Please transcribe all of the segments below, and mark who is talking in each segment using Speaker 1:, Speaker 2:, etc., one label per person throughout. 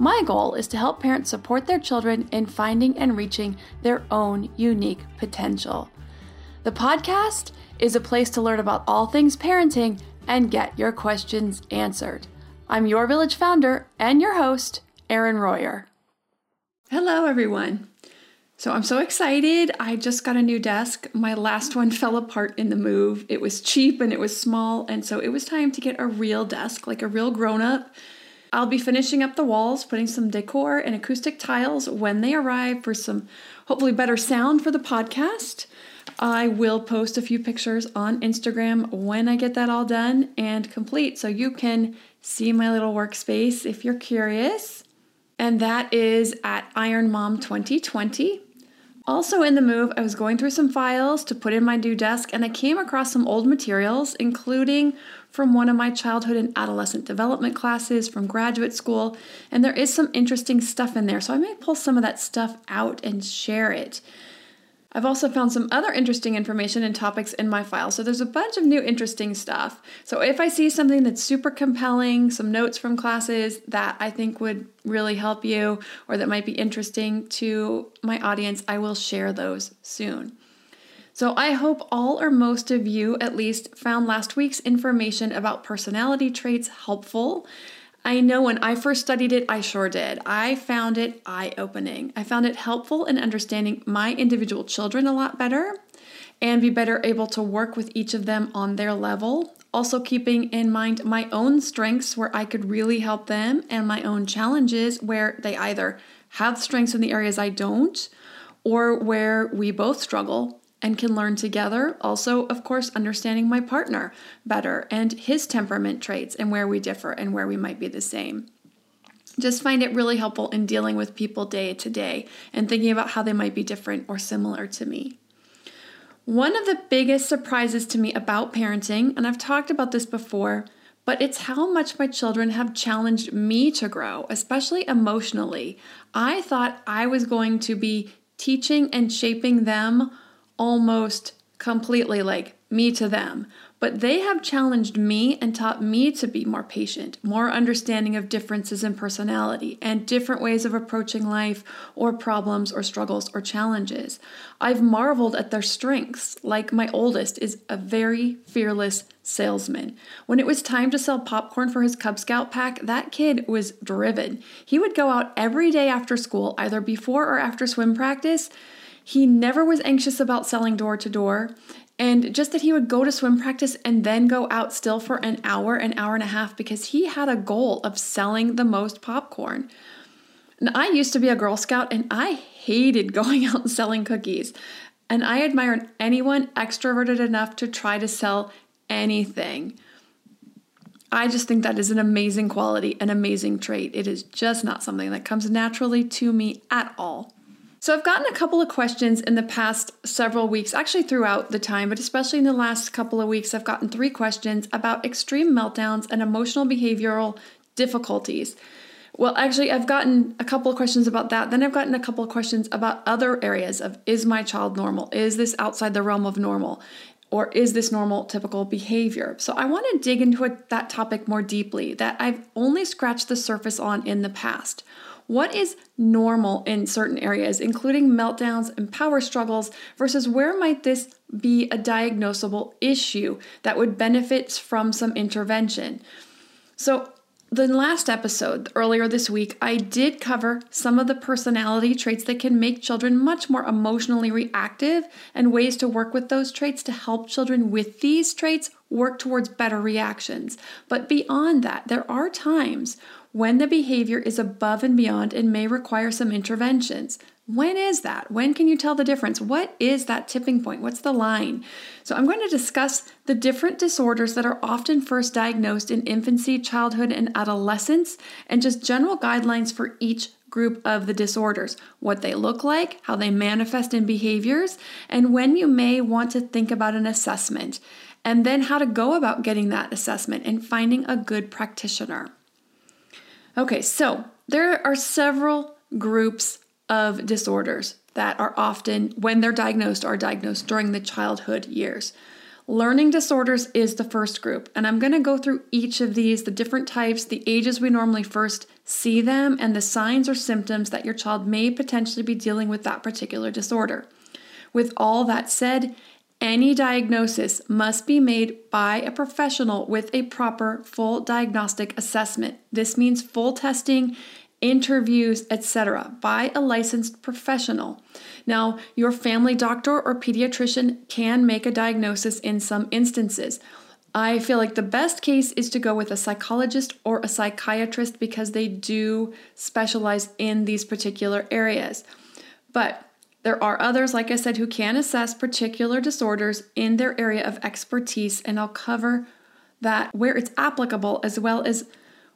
Speaker 1: My goal is to help parents support their children in finding and reaching their own unique potential. The podcast is a place to learn about all things parenting and get your questions answered. I'm your village founder and your host, Erin Royer. Hello, everyone. So I'm so excited. I just got a new desk. My last one fell apart in the move. It was cheap and it was small, and so it was time to get a real desk, like a real grown up. I'll be finishing up the walls, putting some decor and acoustic tiles when they arrive for some hopefully better sound for the podcast. I will post a few pictures on Instagram when I get that all done and complete so you can see my little workspace if you're curious. And that is at Iron Mom 2020. Also, in the move, I was going through some files to put in my new desk and I came across some old materials, including from one of my childhood and adolescent development classes from graduate school. And there is some interesting stuff in there, so I may pull some of that stuff out and share it. I've also found some other interesting information and topics in my file. So there's a bunch of new interesting stuff. So if I see something that's super compelling, some notes from classes that I think would really help you or that might be interesting to my audience, I will share those soon. So I hope all or most of you at least found last week's information about personality traits helpful. I know when I first studied it, I sure did. I found it eye opening. I found it helpful in understanding my individual children a lot better and be better able to work with each of them on their level. Also, keeping in mind my own strengths where I could really help them and my own challenges where they either have strengths in the areas I don't or where we both struggle and can learn together. Also, of course, understanding my partner better and his temperament traits and where we differ and where we might be the same. Just find it really helpful in dealing with people day to day and thinking about how they might be different or similar to me. One of the biggest surprises to me about parenting, and I've talked about this before, but it's how much my children have challenged me to grow, especially emotionally. I thought I was going to be teaching and shaping them almost completely like me to them. but they have challenged me and taught me to be more patient, more understanding of differences in personality, and different ways of approaching life or problems or struggles or challenges. I've marveled at their strengths, like my oldest is a very fearless salesman. When it was time to sell popcorn for his Cub Scout pack, that kid was driven. He would go out every day after school, either before or after swim practice. He never was anxious about selling door to door. And just that he would go to swim practice and then go out still for an hour, an hour and a half, because he had a goal of selling the most popcorn. And I used to be a Girl Scout and I hated going out and selling cookies. And I admire anyone extroverted enough to try to sell anything. I just think that is an amazing quality, an amazing trait. It is just not something that comes naturally to me at all. So, I've gotten a couple of questions in the past several weeks, actually throughout the time, but especially in the last couple of weeks, I've gotten three questions about extreme meltdowns and emotional behavioral difficulties. Well, actually, I've gotten a couple of questions about that. Then I've gotten a couple of questions about other areas of is my child normal? Is this outside the realm of normal? Or is this normal, typical behavior? So, I want to dig into it, that topic more deeply that I've only scratched the surface on in the past. What is normal in certain areas, including meltdowns and power struggles, versus where might this be a diagnosable issue that would benefit from some intervention? So, the last episode, earlier this week, I did cover some of the personality traits that can make children much more emotionally reactive and ways to work with those traits to help children with these traits work towards better reactions. But beyond that, there are times when the behavior is above and beyond and may require some interventions. When is that? When can you tell the difference? What is that tipping point? What's the line? So, I'm going to discuss the different disorders that are often first diagnosed in infancy, childhood, and adolescence, and just general guidelines for each group of the disorders, what they look like, how they manifest in behaviors, and when you may want to think about an assessment, and then how to go about getting that assessment and finding a good practitioner. Okay, so there are several groups of disorders that are often, when they're diagnosed, are diagnosed during the childhood years. Learning disorders is the first group, and I'm going to go through each of these, the different types, the ages we normally first see them, and the signs or symptoms that your child may potentially be dealing with that particular disorder. With all that said, any diagnosis must be made by a professional with a proper full diagnostic assessment. This means full testing, interviews, etc., by a licensed professional. Now, your family doctor or pediatrician can make a diagnosis in some instances. I feel like the best case is to go with a psychologist or a psychiatrist because they do specialize in these particular areas. But there are others, like I said, who can assess particular disorders in their area of expertise, and I'll cover that where it's applicable as well as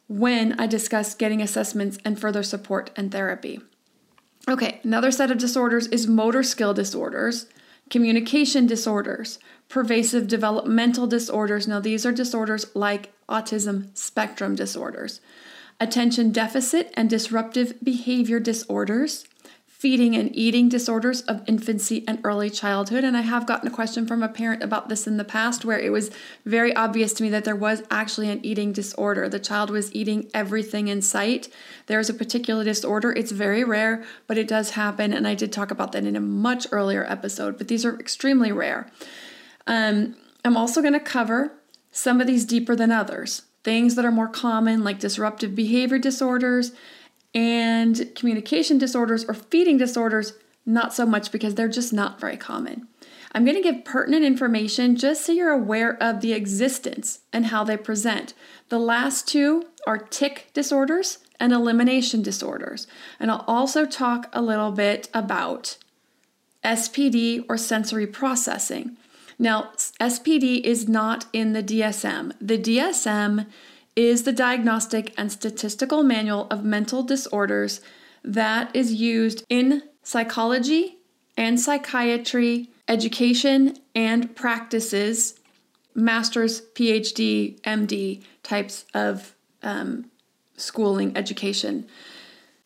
Speaker 1: when I discuss getting assessments and further support and therapy. Okay, another set of disorders is motor skill disorders, communication disorders, pervasive developmental disorders. Now, these are disorders like autism spectrum disorders, attention deficit and disruptive behavior disorders, feeding and eating disorders of infancy and early childhood. And I have gotten a question from a parent about this in the past where it was very obvious to me that there was actually an eating disorder. The child was eating everything in sight. There's a particular disorder. It's very rare, but it does happen. And I did talk about that in a much earlier episode, but these are extremely rare. Um, I'm also going to cover some of these deeper than others. Things that are more common, like disruptive behavior disorders, and communication disorders or feeding disorders, not so much because they're just not very common. I'm going to give pertinent information just so you're aware of the existence and how they present. The last two are tic disorders and elimination disorders. And I'll also talk a little bit about SPD or sensory processing. Now, SPD is not in the DSM. The DSM is the Diagnostic and Statistical Manual of Mental Disorders that is used in psychology and psychiatry, education and practices, master's, PhD, MD types of um, schooling education.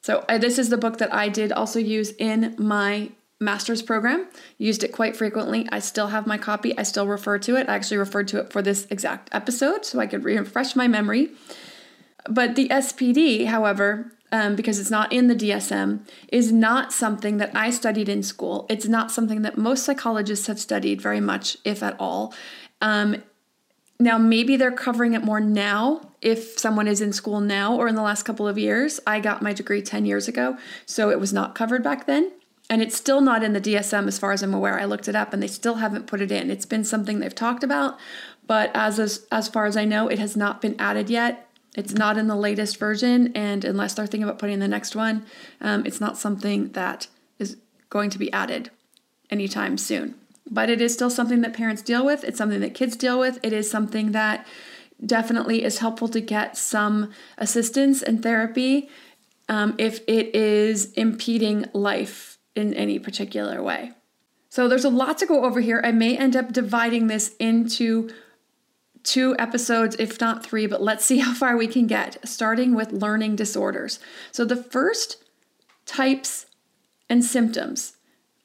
Speaker 1: So, uh, this is the book that I did also use in my master's program, used it quite frequently. I still have my copy, I still refer to it. I actually referred to it for this exact episode so I could refresh my memory. But the SPD, however, um, because it's not in the DSM, is not something that I studied in school. It's not something that most psychologists have studied very much, if at all. Um, now, maybe they're covering it more now if someone is in school now or in the last couple of years. I got my degree 10 years ago, so it was not covered back then. And it's still not in the DSM as far as I'm aware. I looked it up and they still haven't put it in. It's been something they've talked about, but as as, as far as I know, it has not been added yet. It's not in the latest version, and unless they're thinking about putting in the next one, um, it's not something that is going to be added anytime soon. But it is still something that parents deal with. It's something that kids deal with. It is something that definitely is helpful to get some assistance and therapy um, if it is impeding life in any particular way. So there's a lot to go over here. I may end up dividing this into two episodes, if not three, but let's see how far we can get, starting with learning disorders. So, the first types and symptoms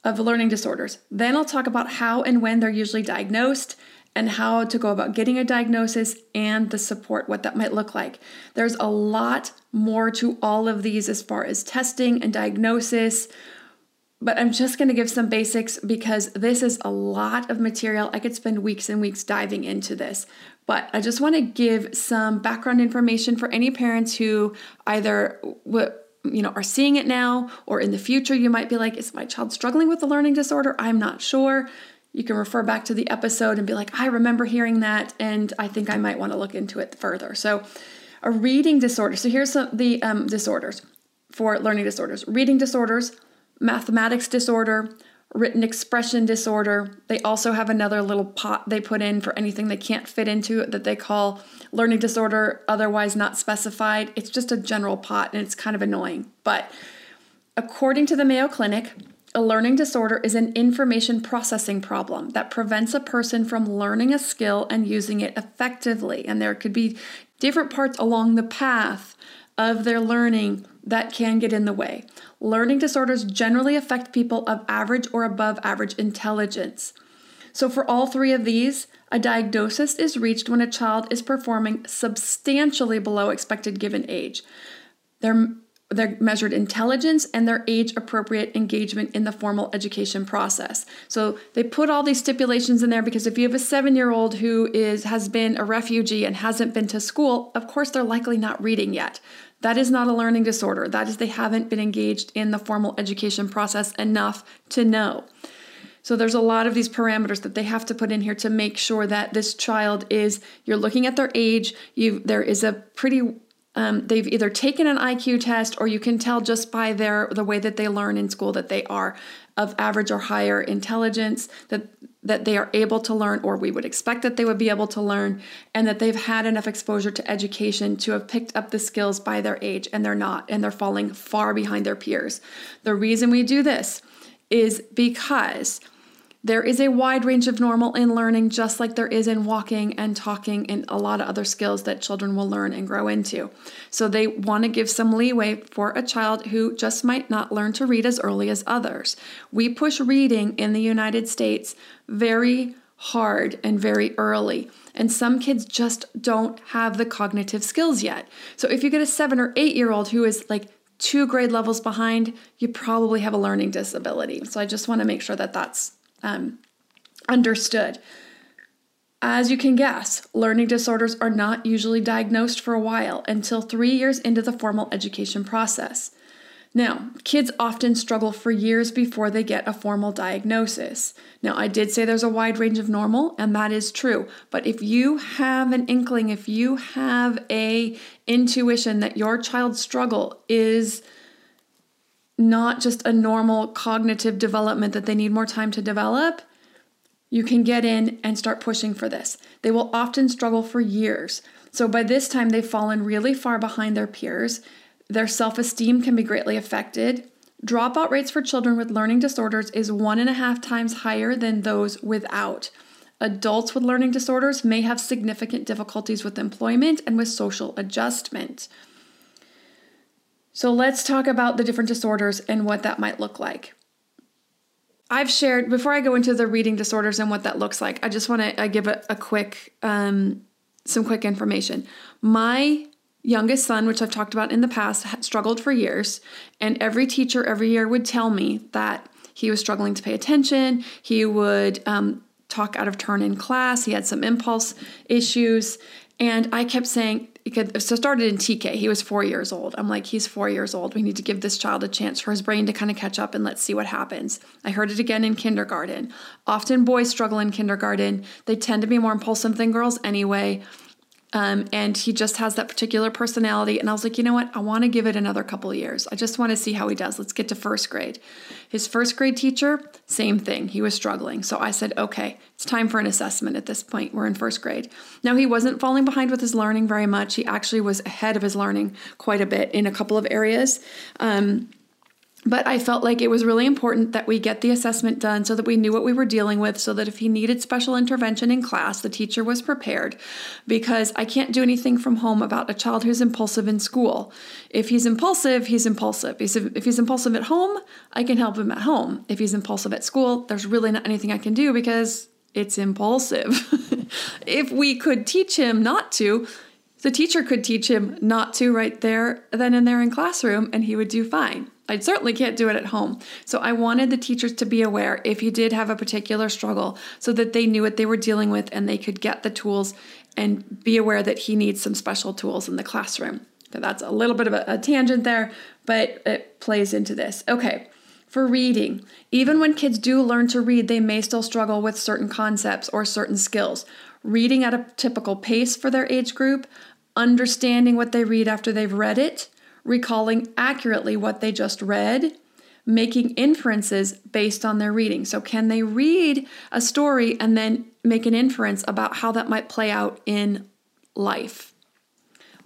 Speaker 1: of learning disorders. Then I'll talk about how and when they're usually diagnosed and how to go about getting a diagnosis and the support, what that might look like. There's a lot more to all of these as far as testing and diagnosis, but I'm just going to give some basics because this is a lot of material. I could spend weeks and weeks diving into this. But I just want to give some background information for any parents who either you know are seeing it now or in the future you might be like is my child struggling with a learning disorder? I'm not sure. You can refer back to the episode and be like, I remember hearing that, and I think I might want to look into it further. So, a reading disorder. So, here's some the um, disorders for learning disorders reading disorders, mathematics disorder, written expression disorder. They also have another little pot they put in for anything they can't fit into that they call learning disorder, otherwise not specified. It's just a general pot and it's kind of annoying. But according to the Mayo Clinic, a learning disorder is an information processing problem that prevents a person from learning a skill and using it effectively. And there could be different parts along the path of their learning that can get in the way. Learning disorders generally affect people of average or above average intelligence. So, for all three of these, a diagnosis is reached when a child is performing substantially below expected given age. They're, they're measured intelligence and their age appropriate engagement in the formal education process. So they put all these stipulations in there because if you have a 7-year-old who is has been a refugee and hasn't been to school, of course they're likely not reading yet. That is not a learning disorder. That is, they haven't been engaged in the formal education process enough to know. So there's a lot of these parameters that they have to put in here to make sure that this child is you're looking at their age, you there is a pretty um, they've either taken an IQ test or you can tell just by their the way that they learn in school that they are of average or higher intelligence that that they are able to learn or we would expect that they would be able to learn and that they've had enough exposure to education to have picked up the skills by their age and they're not and they're falling far behind their peers. The reason we do this is because there is a wide range of normal in learning, just like there is in walking and talking and a lot of other skills that children will learn and grow into. So they want to give some leeway for a child who just might not learn to read as early as others. We push reading in the United States very hard and very early. And some kids just don't have the cognitive skills yet. So if you get a seven or eight year old who is like two grade levels behind, you probably have a learning disability. So I just want to make sure that that's um, understood. As you can guess, learning disorders are not usually diagnosed for a while until three years into the formal education process. Now, kids often struggle for years before they get a formal diagnosis. Now, I did say there's a wide range of normal, and that is true. But if you have an inkling, if you have a intuition that your child's struggle is not just a normal cognitive development that they need more time to develop, you can get in and start pushing for this. They will often struggle for years. So by this time, they've fallen really far behind their peers. Their self esteem can be greatly affected. Dropout rates for children with learning disorders is one and a half times higher than those without. Adults with learning disorders may have significant difficulties with employment and with social adjustment. So let's talk about the different disorders and what that might look like. I've shared before I go into the reading disorders and what that looks like. I just want to give a, a quick, um, some quick information. My youngest son, which I've talked about in the past, struggled for years, and every teacher every year would tell me that he was struggling to pay attention. He would um, talk out of turn in class. He had some impulse issues, and I kept saying, so started in TK. He was four years old. I'm like, he's four years old. We need to give this child a chance for his brain to kind of catch up and let's see what happens. I heard it again in kindergarten. Often boys struggle in kindergarten. They tend to be more impulsive than girls anyway. Um, and he just has that particular personality. And I was like, you know what? I want to give it another couple of years. I just want to see how he does. Let's get to first grade. His first grade teacher, same thing. He was struggling. So I said, okay, it's time for an assessment at this point. We're in first grade. Now, he wasn't falling behind with his learning very much. He actually was ahead of his learning quite a bit in a couple of areas. Um, but I felt like it was really important that we get the assessment done so that we knew what we were dealing with, so that if he needed special intervention in class, the teacher was prepared. Because I can't do anything from home about a child who's impulsive in school. If he's impulsive, he's impulsive. If he's impulsive at home, I can help him at home. If he's impulsive at school, there's really not anything I can do because it's impulsive. if we could teach him not to, the teacher could teach him not to right there, then and there in classroom, and he would do fine. I certainly can't do it at home. So I wanted the teachers to be aware if he did have a particular struggle so that they knew what they were dealing with and they could get the tools and be aware that he needs some special tools in the classroom. So that's a little bit of a, a tangent there, but it plays into this. Okay. For reading, even when kids do learn to read, they may still struggle with certain concepts or certain skills. Reading at a typical pace for their age group, understanding what they read after they've read it, recalling accurately what they just read, making inferences based on their reading. So, can they read a story and then make an inference about how that might play out in life?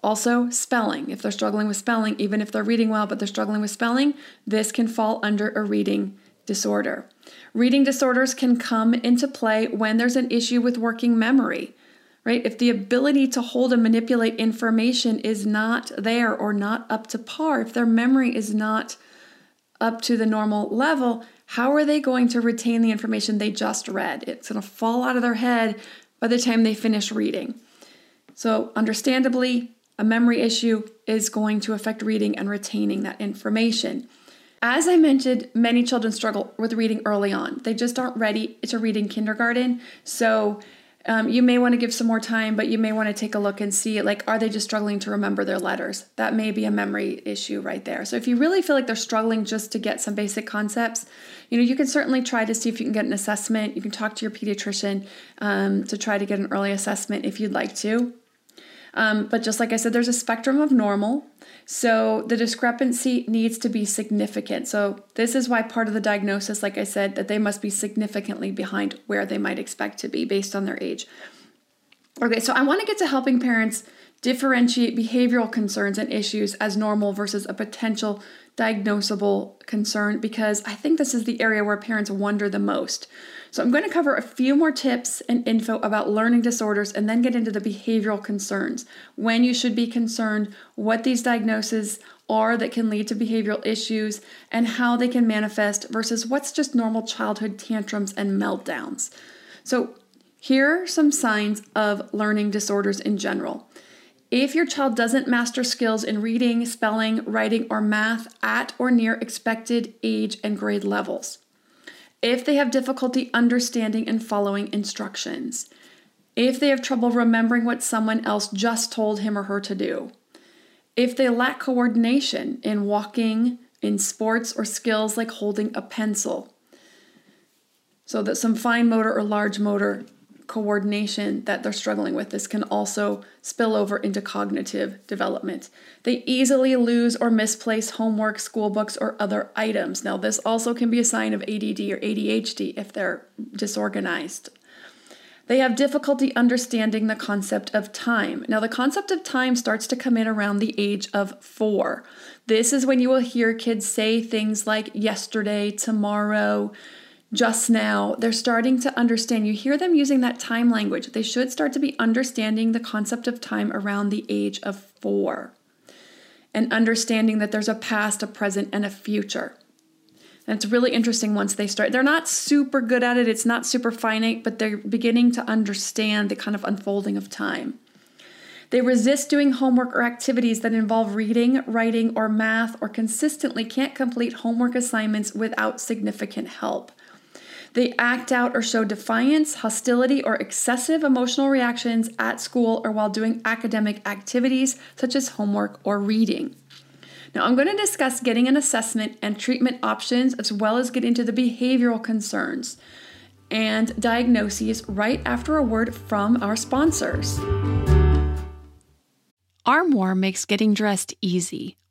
Speaker 1: Also, spelling. If they're struggling with spelling, even if they're reading well but they're struggling with spelling, this can fall under a reading disorder. Reading disorders can come into play when there's an issue with working memory right? If the ability to hold and manipulate information is not there or not up to par, if their memory is not up to the normal level, how are they going to retain the information they just read? It's going to fall out of their head by the time they finish reading. So, understandably, a memory issue is going to affect reading and retaining that information. As I mentioned, many children struggle with reading early on. They just aren't ready to read in kindergarten. So, um, you may want to give some more time, but you may want to take a look and see like, are they just struggling to remember their letters? That may be a memory issue right there. So if you really feel like they're struggling just to get some basic concepts, you know, you can certainly try to see if you can get an assessment. You can talk to your pediatrician um, to try to get an early assessment if you'd like to. Um, but just like I said, there's a spectrum of normal. So the discrepancy needs to be significant. So this is why part of the diagnosis, like I said, that they must be significantly behind where they might expect to be based on their age. Okay, so I want to get to helping parents differentiate behavioral concerns and issues as normal versus a potential diagnosable concern because I think this is the area where parents wonder the most. So, I'm going to cover a few more tips and info about learning disorders and then get into the behavioral concerns, when you should be concerned, what these diagnoses are that can lead to behavioral issues, and how they can manifest versus what's just normal childhood tantrums and meltdowns. So, here are some signs of learning disorders in general. If your child doesn't master skills in reading, spelling, writing, or math at or near expected age and grade levels, if they have difficulty understanding and following instructions, if they have trouble remembering what someone else just told him or her to do, if they lack coordination in walking, in sports, or skills like holding a pencil, so that some fine motor or large motor coordination that they're struggling with. This can also spill over into cognitive development. They easily lose or misplace homework, school books, or other items. Now, this also can be a sign of ADD or ADHD if they're disorganized. They have difficulty understanding the concept of time. Now, the concept of time starts to come in around the age of four. This is when you will hear kids say things like yesterday, tomorrow, just now, they're starting to understand. You hear them using that time language. They should start to be understanding the concept of time around the age of four and understanding that there's a past, a present, and a future. And it's really interesting once they start. They're not super good at it, it's not super finite, but they're beginning to understand the kind of unfolding of time. They resist doing homework or activities that involve reading, writing, or math, or consistently can't complete homework assignments without significant help. They act out or show defiance, hostility, or excessive emotional reactions at school or while doing academic activities such as homework or reading. Now, I'm going to discuss getting an assessment and treatment options as well as get into the behavioral concerns and diagnoses right after a word from our sponsors. Armoire makes getting dressed easy.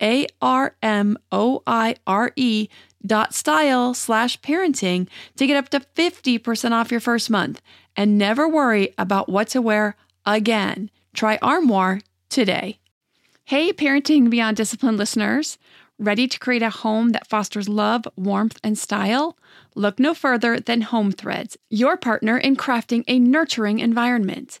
Speaker 1: a R M O I R E dot style slash parenting to get up to 50% off your first month and never worry about what to wear again. Try Armoire today. Hey, Parenting Beyond Discipline listeners. Ready to create a home that fosters love, warmth, and style? Look no further than Home Threads, your partner in crafting a nurturing environment.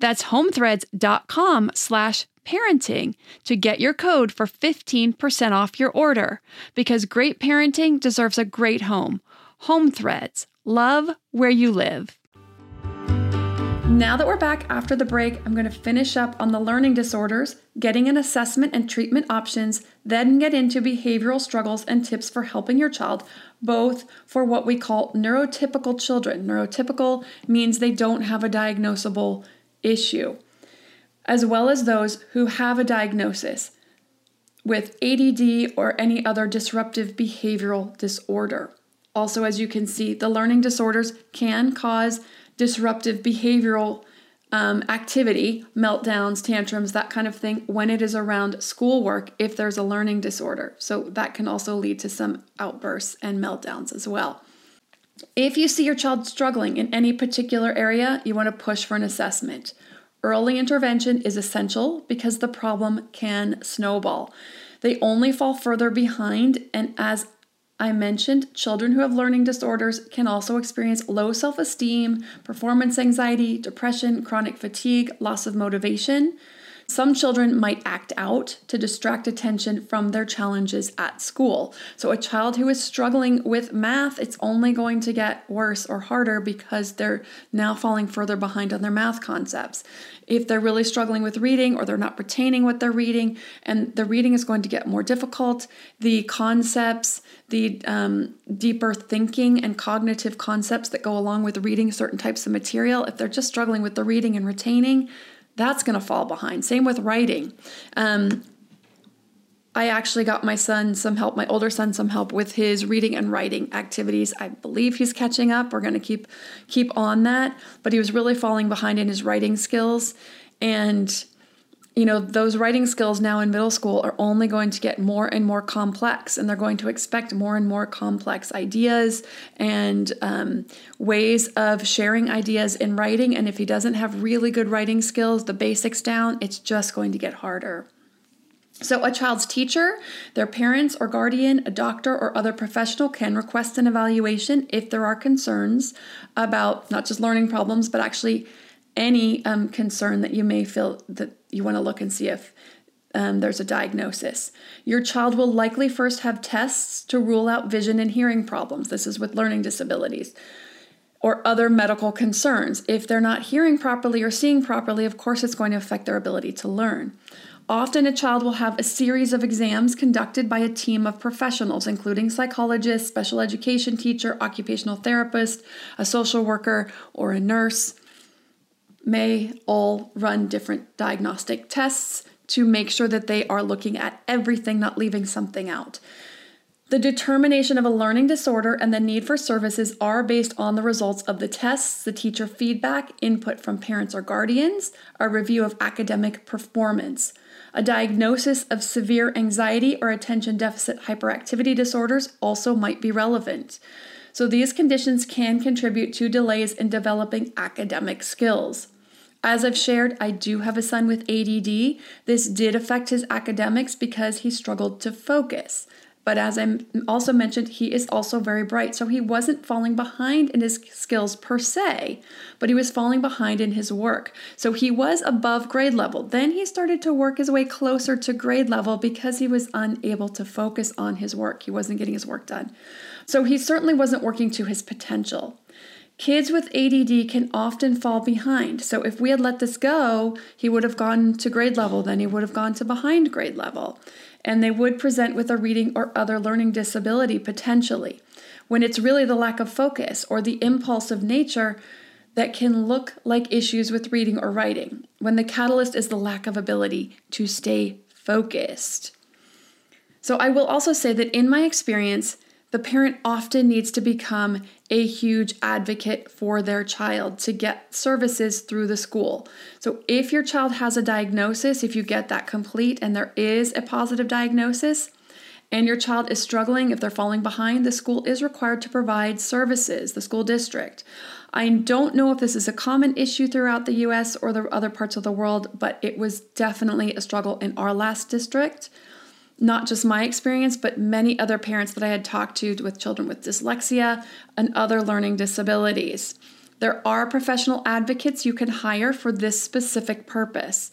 Speaker 1: That's homethreads.com slash parenting to get your code for 15% off your order because great parenting deserves a great home. Home Threads, love where you live. Now that we're back after the break, I'm going to finish up on the learning disorders, getting an assessment and treatment options, then get into behavioral struggles and tips for helping your child, both for what we call neurotypical children. Neurotypical means they don't have a diagnosable issue as well as those who have a diagnosis with ADD or any other disruptive behavioral disorder. Also, as you can see, the learning disorders can cause disruptive behavioral um, activity, meltdowns, tantrums, that kind of thing, when it is around schoolwork if there's a learning disorder. So, that can also lead to some outbursts and meltdowns as well. If you see your child struggling in any particular area, you want to push for an assessment. Early intervention is essential because the problem can snowball. They only fall further behind, and as I mentioned, children who have learning disorders can also experience low self esteem, performance anxiety, depression, chronic fatigue, loss of motivation. Some children might act out to distract attention from their challenges at school. So, a child who is struggling with math, it's only going to get worse or harder because they're now falling further behind on their math concepts. If they're really struggling with reading or they're not retaining what they're reading, and the reading is going to get more difficult, the concepts, the um, deeper thinking and cognitive concepts that go along with reading certain types of material, if they're just struggling with the reading and retaining, that's going to fall behind. Same with writing. Um, I actually got my son some help, my older son some help with his reading and writing activities. I believe he's catching up. We're going to keep keep on that, but he was really falling behind in his writing skills and you know, those writing skills now in middle school are only going to get more and more complex, and they're going to expect more and more complex ideas and um, ways of sharing ideas in writing. And if he doesn't have really good writing skills, the basics down, it's just going to get harder. So, a child's teacher, their parents or guardian, a doctor, or other professional can request an evaluation if there are concerns about not just learning problems, but actually any um, concern that you may feel that you want to look and see if um, there's a diagnosis. Your child will likely first have tests to rule out vision and hearing problems. This is with learning disabilities or other medical concerns. If they're not hearing properly or seeing properly, of course, it's going to affect their ability to learn. Often, a child will have a series of exams conducted by a team of professionals, including psychologists, special education teacher, occupational therapist, a social worker, or a nurse may all run different diagnostic tests to make sure that they are looking at everything, not leaving something out. The determination of a learning disorder and the need for services are based on the results of the tests, the teacher feedback, input from parents or guardians, a review of academic performance. A diagnosis of severe anxiety or attention deficit hyperactivity disorders also might be relevant. So, these conditions can contribute to delays in developing academic skills. As I've shared, I do have a son with ADD. This did affect his academics because he struggled to focus. But as I also mentioned, he is also very bright. So he wasn't falling behind in his skills per se, but he was falling behind in his work. So he was above grade level. Then he started to work his way closer to grade level because he was unable to focus on his work. He wasn't getting his work done. So he certainly wasn't working to his potential. Kids with ADD can often fall behind. So if we had let this go, he would have gone to grade level, then he would have gone to behind grade level. And they would present with a reading or other learning disability potentially. When it's really the lack of focus or the impulse of nature that can look like issues with reading or writing, when the catalyst is the lack of ability to stay focused. So I will also say that in my experience, the parent often needs to become a huge advocate for their child to get services through the school. So, if your child has a diagnosis, if you get that complete and there is a positive diagnosis, and your child is struggling, if they're falling behind, the school is required to provide services, the school district. I don't know if this is a common issue throughout the US or the other parts of the world, but it was definitely a struggle in our last district not just my experience, but many other parents that I had talked to with children with dyslexia and other learning disabilities. There are professional advocates you can hire for this specific purpose.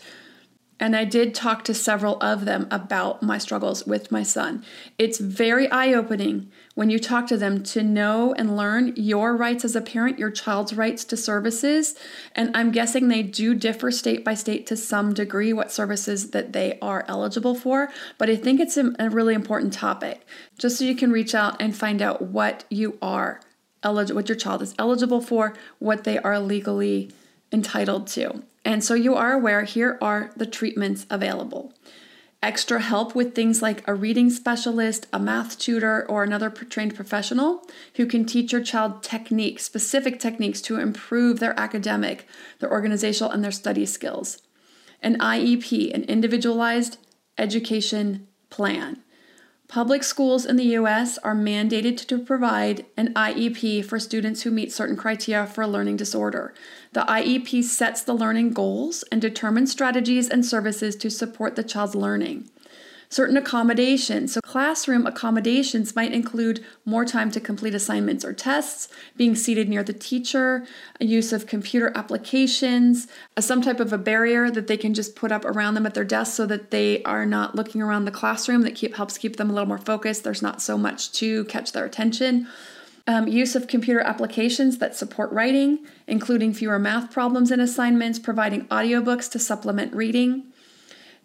Speaker 1: And I did talk to several of them about my struggles with my son. It's very eye opening when you talk to them to know and learn your rights as a parent, your child's rights to services. And I'm guessing they do differ state by state to some degree what services that they are eligible for. But I think it's a really important topic just so you can reach out and find out what you are eligible, what your child is eligible for, what they are legally entitled to. And so you are aware here are the treatments available. Extra help with things like a reading specialist, a math tutor, or another trained professional who can teach your child techniques, specific techniques to improve their academic, their organizational, and their study skills. An IEP, an individualized education plan. Public schools in the US are mandated to provide an IEP for students who meet certain criteria for a learning disorder. The IEP sets the learning goals and determines strategies and services to support the child's learning. Certain accommodations. So, classroom accommodations might include more time to complete assignments or tests, being seated near the teacher, use of computer applications, uh, some type of a barrier that they can just put up around them at their desk so that they are not looking around the classroom that keep, helps keep them a little more focused. There's not so much to catch their attention. Um, use of computer applications that support writing, including fewer math problems and assignments, providing audiobooks to supplement reading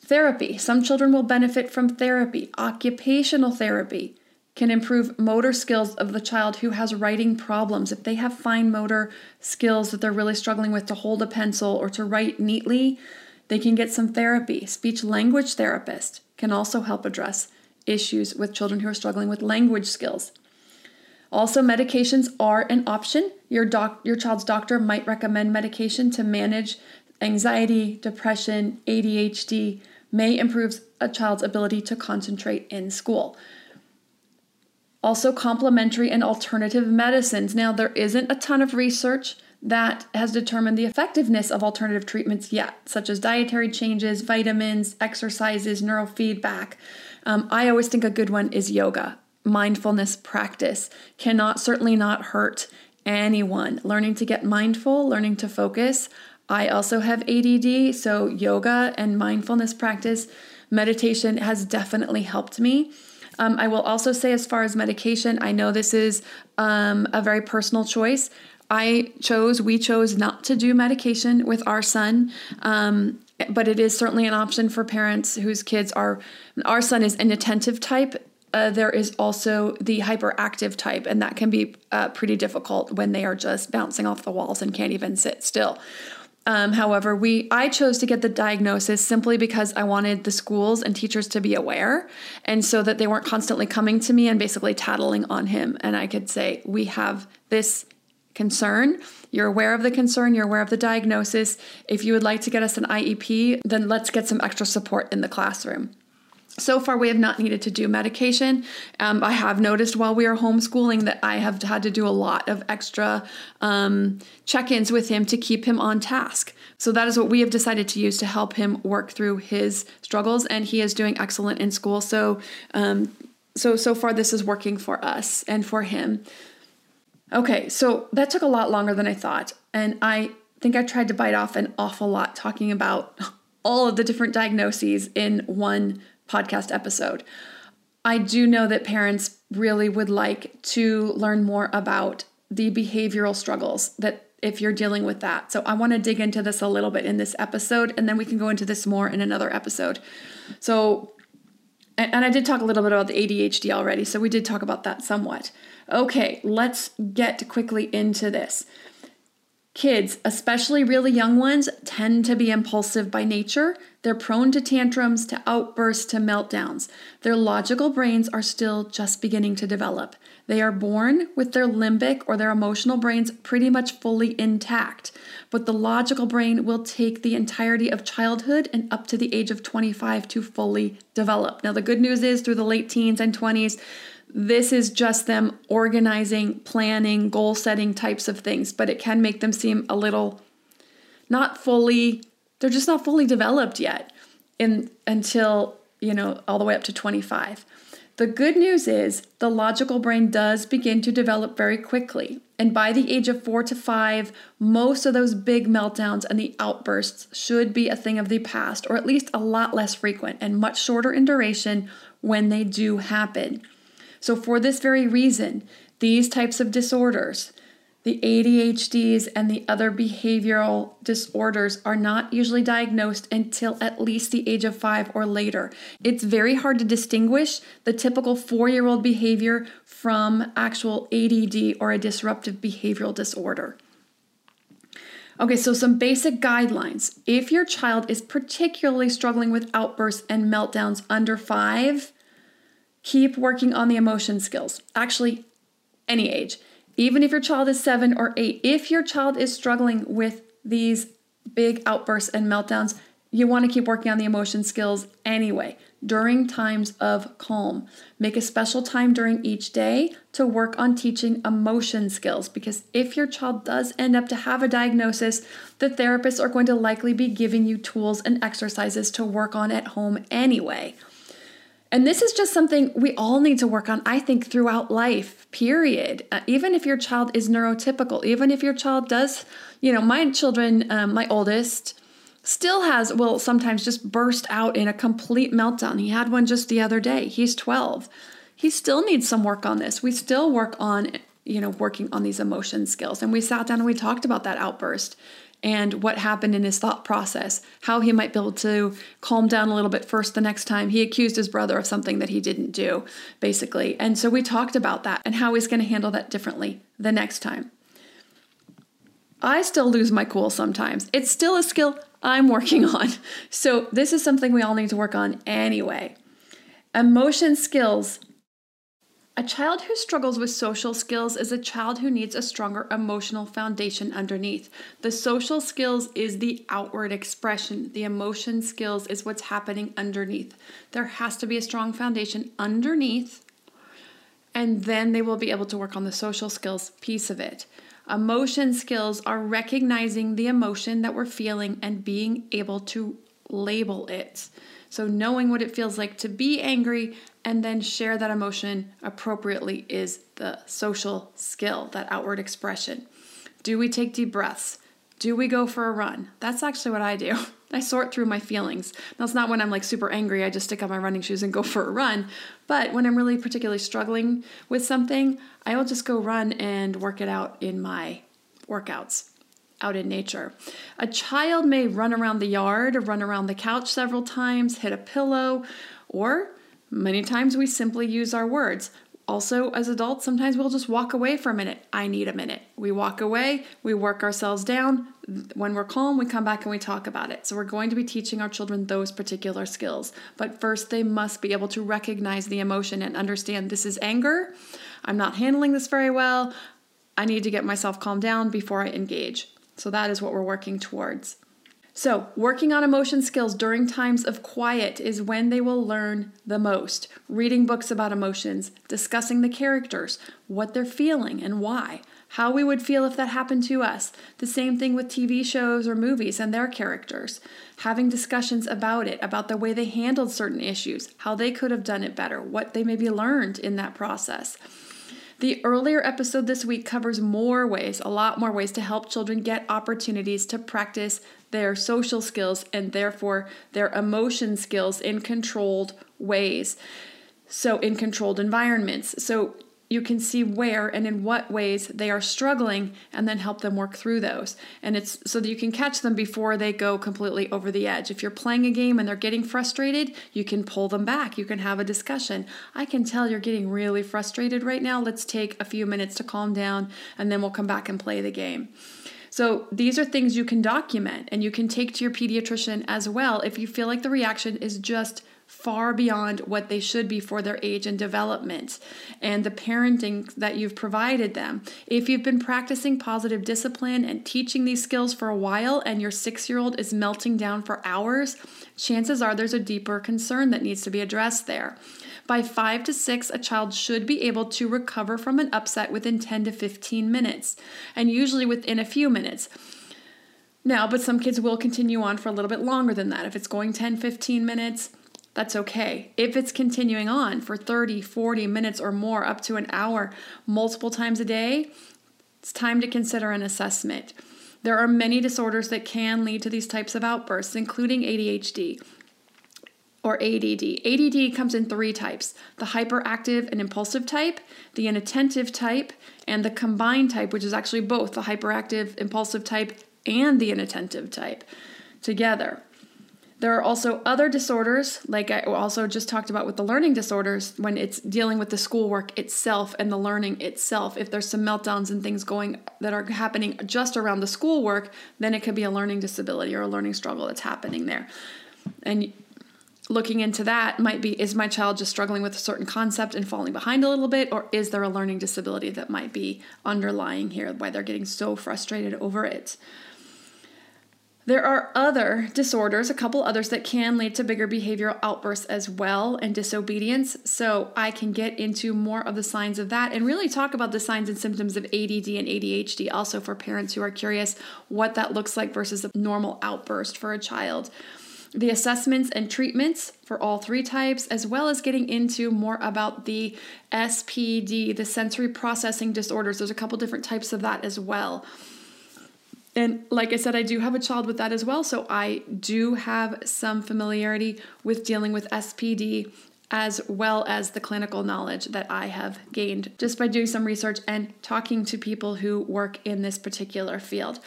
Speaker 1: Therapy. Some children will benefit from therapy. Occupational therapy can improve motor skills of the child who has writing problems. If they have fine motor skills that they're really struggling with to hold a pencil or to write neatly, they can get some therapy. Speech language therapist can also help address issues with children who are struggling with language skills. Also, medications are an option. Your doc, your child's doctor might recommend medication to manage anxiety, depression, ADHD, may improve a child's ability to concentrate in school. Also, complementary and alternative medicines. Now, there isn't a ton of research that has determined the effectiveness of alternative treatments yet, such as dietary changes, vitamins, exercises, neurofeedback. Um, I always think a good one is yoga. Mindfulness practice cannot, certainly not hurt anyone. Learning to get mindful, learning to focus I also have ADD, so yoga and mindfulness practice, meditation has definitely helped me. Um, I will also say, as far as medication, I know this is um, a very personal choice. I chose, we chose not to do medication with our son. Um, but it is certainly an option for parents whose kids are. Our son is an attentive type. Uh, there is also the hyperactive type, and that can be uh, pretty difficult when they are just bouncing off the walls and can't even sit still. Um, however, we I chose to get the diagnosis simply because I wanted the schools and teachers to be aware, and so that they weren't constantly coming to me and basically tattling on him. And I could say, "We have this concern. You're aware of the concern. You're aware of the diagnosis. If you would like to get us an IEP, then let's get some extra support in the classroom." So far, we have not needed to do medication. Um, I have noticed while we are homeschooling that I have had to do a lot of extra um, check ins with him to keep him on task. So, that is what we have decided to use to help him work through his struggles, and he is doing excellent in school. So, um, so, so far, this is working for us and for him. Okay, so that took a lot longer than I thought, and I think I tried to bite off an awful lot talking about all of the different diagnoses in one podcast episode. I do know that parents really would like to learn more about the behavioral struggles that if you're dealing with that. So I want to dig into this a little bit in this episode and then we can go into this more in another episode. So and I did talk a little bit about the ADHD already, so we did talk about that somewhat. Okay, let's get quickly into this. Kids, especially really young ones, tend to be impulsive by nature. They're prone to tantrums, to outbursts, to meltdowns. Their logical brains are still just beginning to develop. They are born with their limbic or their emotional brains pretty much fully intact, but the logical brain will take the entirety of childhood and up to the age of 25 to fully develop. Now, the good news is through the late teens and 20s, this is just them organizing, planning, goal setting types of things, but it can make them seem a little not fully, they're just not fully developed yet in until, you know, all the way up to 25. The good news is the logical brain does begin to develop very quickly. And by the age of four to five, most of those big meltdowns and the outbursts should be a thing of the past, or at least a lot less frequent and much shorter in duration when they do happen. So, for this very reason, these types of disorders, the ADHDs and the other behavioral disorders are not usually diagnosed until at least the age of five or later. It's very hard to distinguish the typical four year old behavior from actual ADD or a disruptive behavioral disorder. Okay, so some basic guidelines. If your child is particularly struggling with outbursts and meltdowns under five, Keep working on the emotion skills. Actually, any age. Even if your child is seven or eight, if your child is struggling with these big outbursts and meltdowns, you want to keep working on the emotion skills anyway during times of calm. Make a special time during each day to work on teaching emotion skills because if your child does end up to have a diagnosis, the therapists are going to likely be giving you tools and exercises to work on at home anyway. And this is just something we all need to work on, I think, throughout life, period. Uh, even if your child is neurotypical, even if your child does, you know, my children, um, my oldest, still has, will sometimes just burst out in a complete meltdown. He had one just the other day. He's 12. He still needs some work on this. We still work on, you know, working on these emotion skills. And we sat down and we talked about that outburst and what happened in his thought process, how he might be able to calm down a little bit first the next time. He accused his brother of something that he didn't do, basically. And so we talked about that and how he's going to handle that differently the next time. I still lose my cool sometimes. It's still a skill I'm working on. So, this is something we all need to work on anyway. Emotion skills a child who struggles with social skills is a child who needs a stronger emotional foundation underneath. The social skills is the outward expression, the emotion skills is what's happening underneath. There has to be a strong foundation underneath, and then they will be able to work on the social skills piece of it. Emotion skills are recognizing the emotion that we're feeling and being able to label it. So, knowing what it feels like to be angry and then share that emotion appropriately is the social skill, that outward expression. Do we take deep breaths? Do we go for a run? That's actually what I do. I sort through my feelings. That's not when I'm like super angry, I just stick on my running shoes and go for a run. But when I'm really particularly struggling with something, I will just go run and work it out in my workouts out in nature. A child may run around the yard run around the couch several times, hit a pillow, or Many times we simply use our words. Also, as adults, sometimes we'll just walk away for a minute. I need a minute. We walk away, we work ourselves down. When we're calm, we come back and we talk about it. So, we're going to be teaching our children those particular skills. But first, they must be able to recognize the emotion and understand this is anger. I'm not handling this very well. I need to get myself calmed down before I engage. So, that is what we're working towards. So, working on emotion skills during times of quiet is when they will learn the most. Reading books about emotions, discussing the characters, what they're feeling and why, how we would feel if that happened to us. The same thing with TV shows or movies and their characters. Having discussions about it, about the way they handled certain issues, how they could have done it better, what they maybe learned in that process. The earlier episode this week covers more ways, a lot more ways to help children get opportunities to practice their social skills and therefore their emotion skills in controlled ways. So, in controlled environments. So, you can see where and in what ways they are struggling and then help them work through those. And it's so that you can catch them before they go completely over the edge. If you're playing a game and they're getting frustrated, you can pull them back. You can have a discussion. I can tell you're getting really frustrated right now. Let's take a few minutes to calm down and then we'll come back and play the game. So these are things you can document and you can take to your pediatrician as well if you feel like the reaction is just far beyond what they should be for their age and development and the parenting that you've provided them. If you've been practicing positive discipline and teaching these skills for a while and your six year old is melting down for hours, chances are there's a deeper concern that needs to be addressed there. By five to six, a child should be able to recover from an upset within 10 to 15 minutes, and usually within a few minutes. Now, but some kids will continue on for a little bit longer than that. If it's going 10, 15 minutes, that's okay. If it's continuing on for 30, 40 minutes or more, up to an hour, multiple times a day, it's time to consider an assessment. There are many disorders that can lead to these types of outbursts, including ADHD or ADD. ADD comes in three types the hyperactive and impulsive type, the inattentive type, and the combined type, which is actually both the hyperactive, impulsive type, and the inattentive type together. There are also other disorders, like I also just talked about with the learning disorders, when it's dealing with the schoolwork itself and the learning itself. If there's some meltdowns and things going that are happening just around the schoolwork, then it could be a learning disability or a learning struggle that's happening there. And looking into that might be is my child just struggling with a certain concept and falling behind a little bit or is there a learning disability that might be underlying here why they're getting so frustrated over it there are other disorders, a couple others that can lead to bigger behavioral outbursts as well and disobedience. So, I can get into more of the signs of that and really talk about the signs and symptoms of ADD and ADHD also for parents who are curious what that looks like versus a normal outburst for a child. the assessments and treatments for all three types, as well as getting into more about the SPD, the sensory processing disorders. There's a couple different types of that as well. And like I said, I do have a child with that as well. So I do have some familiarity with dealing with SPD as well as the clinical knowledge that I have gained just by doing some research and talking to people who work in this particular field.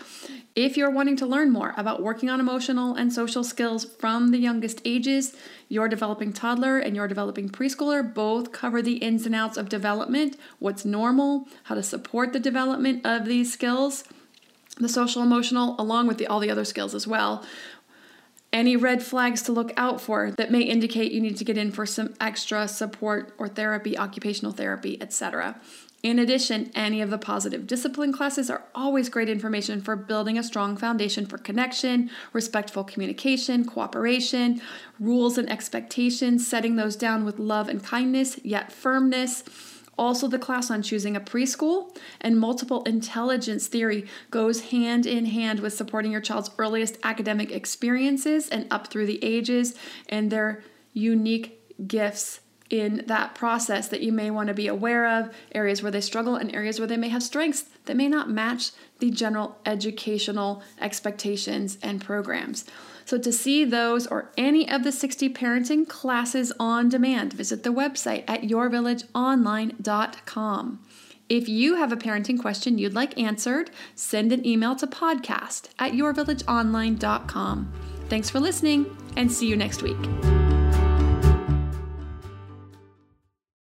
Speaker 1: If you're wanting to learn more about working on emotional and social skills from the youngest ages, your developing toddler and your developing preschooler both cover the ins and outs of development, what's normal, how to support the development of these skills the social emotional along with the, all the other skills as well any red flags to look out for that may indicate you need to get in for some extra support or therapy, occupational therapy, etc. In addition, any of the positive discipline classes are always great information for building a strong foundation for connection, respectful communication, cooperation, rules and expectations, setting those down with love and kindness, yet firmness also, the class on choosing a preschool and multiple intelligence theory goes hand in hand with supporting your child's earliest academic experiences and up through the ages and their unique gifts in that process that you may want to be aware of, areas where they struggle, and areas where they may have strengths that may not match the general educational expectations and programs. So, to see those or any of the 60 parenting classes on demand, visit the website at yourvillageonline.com. If you have a parenting question you'd like answered, send an email to podcast at yourvillageonline.com. Thanks for listening and see you next week.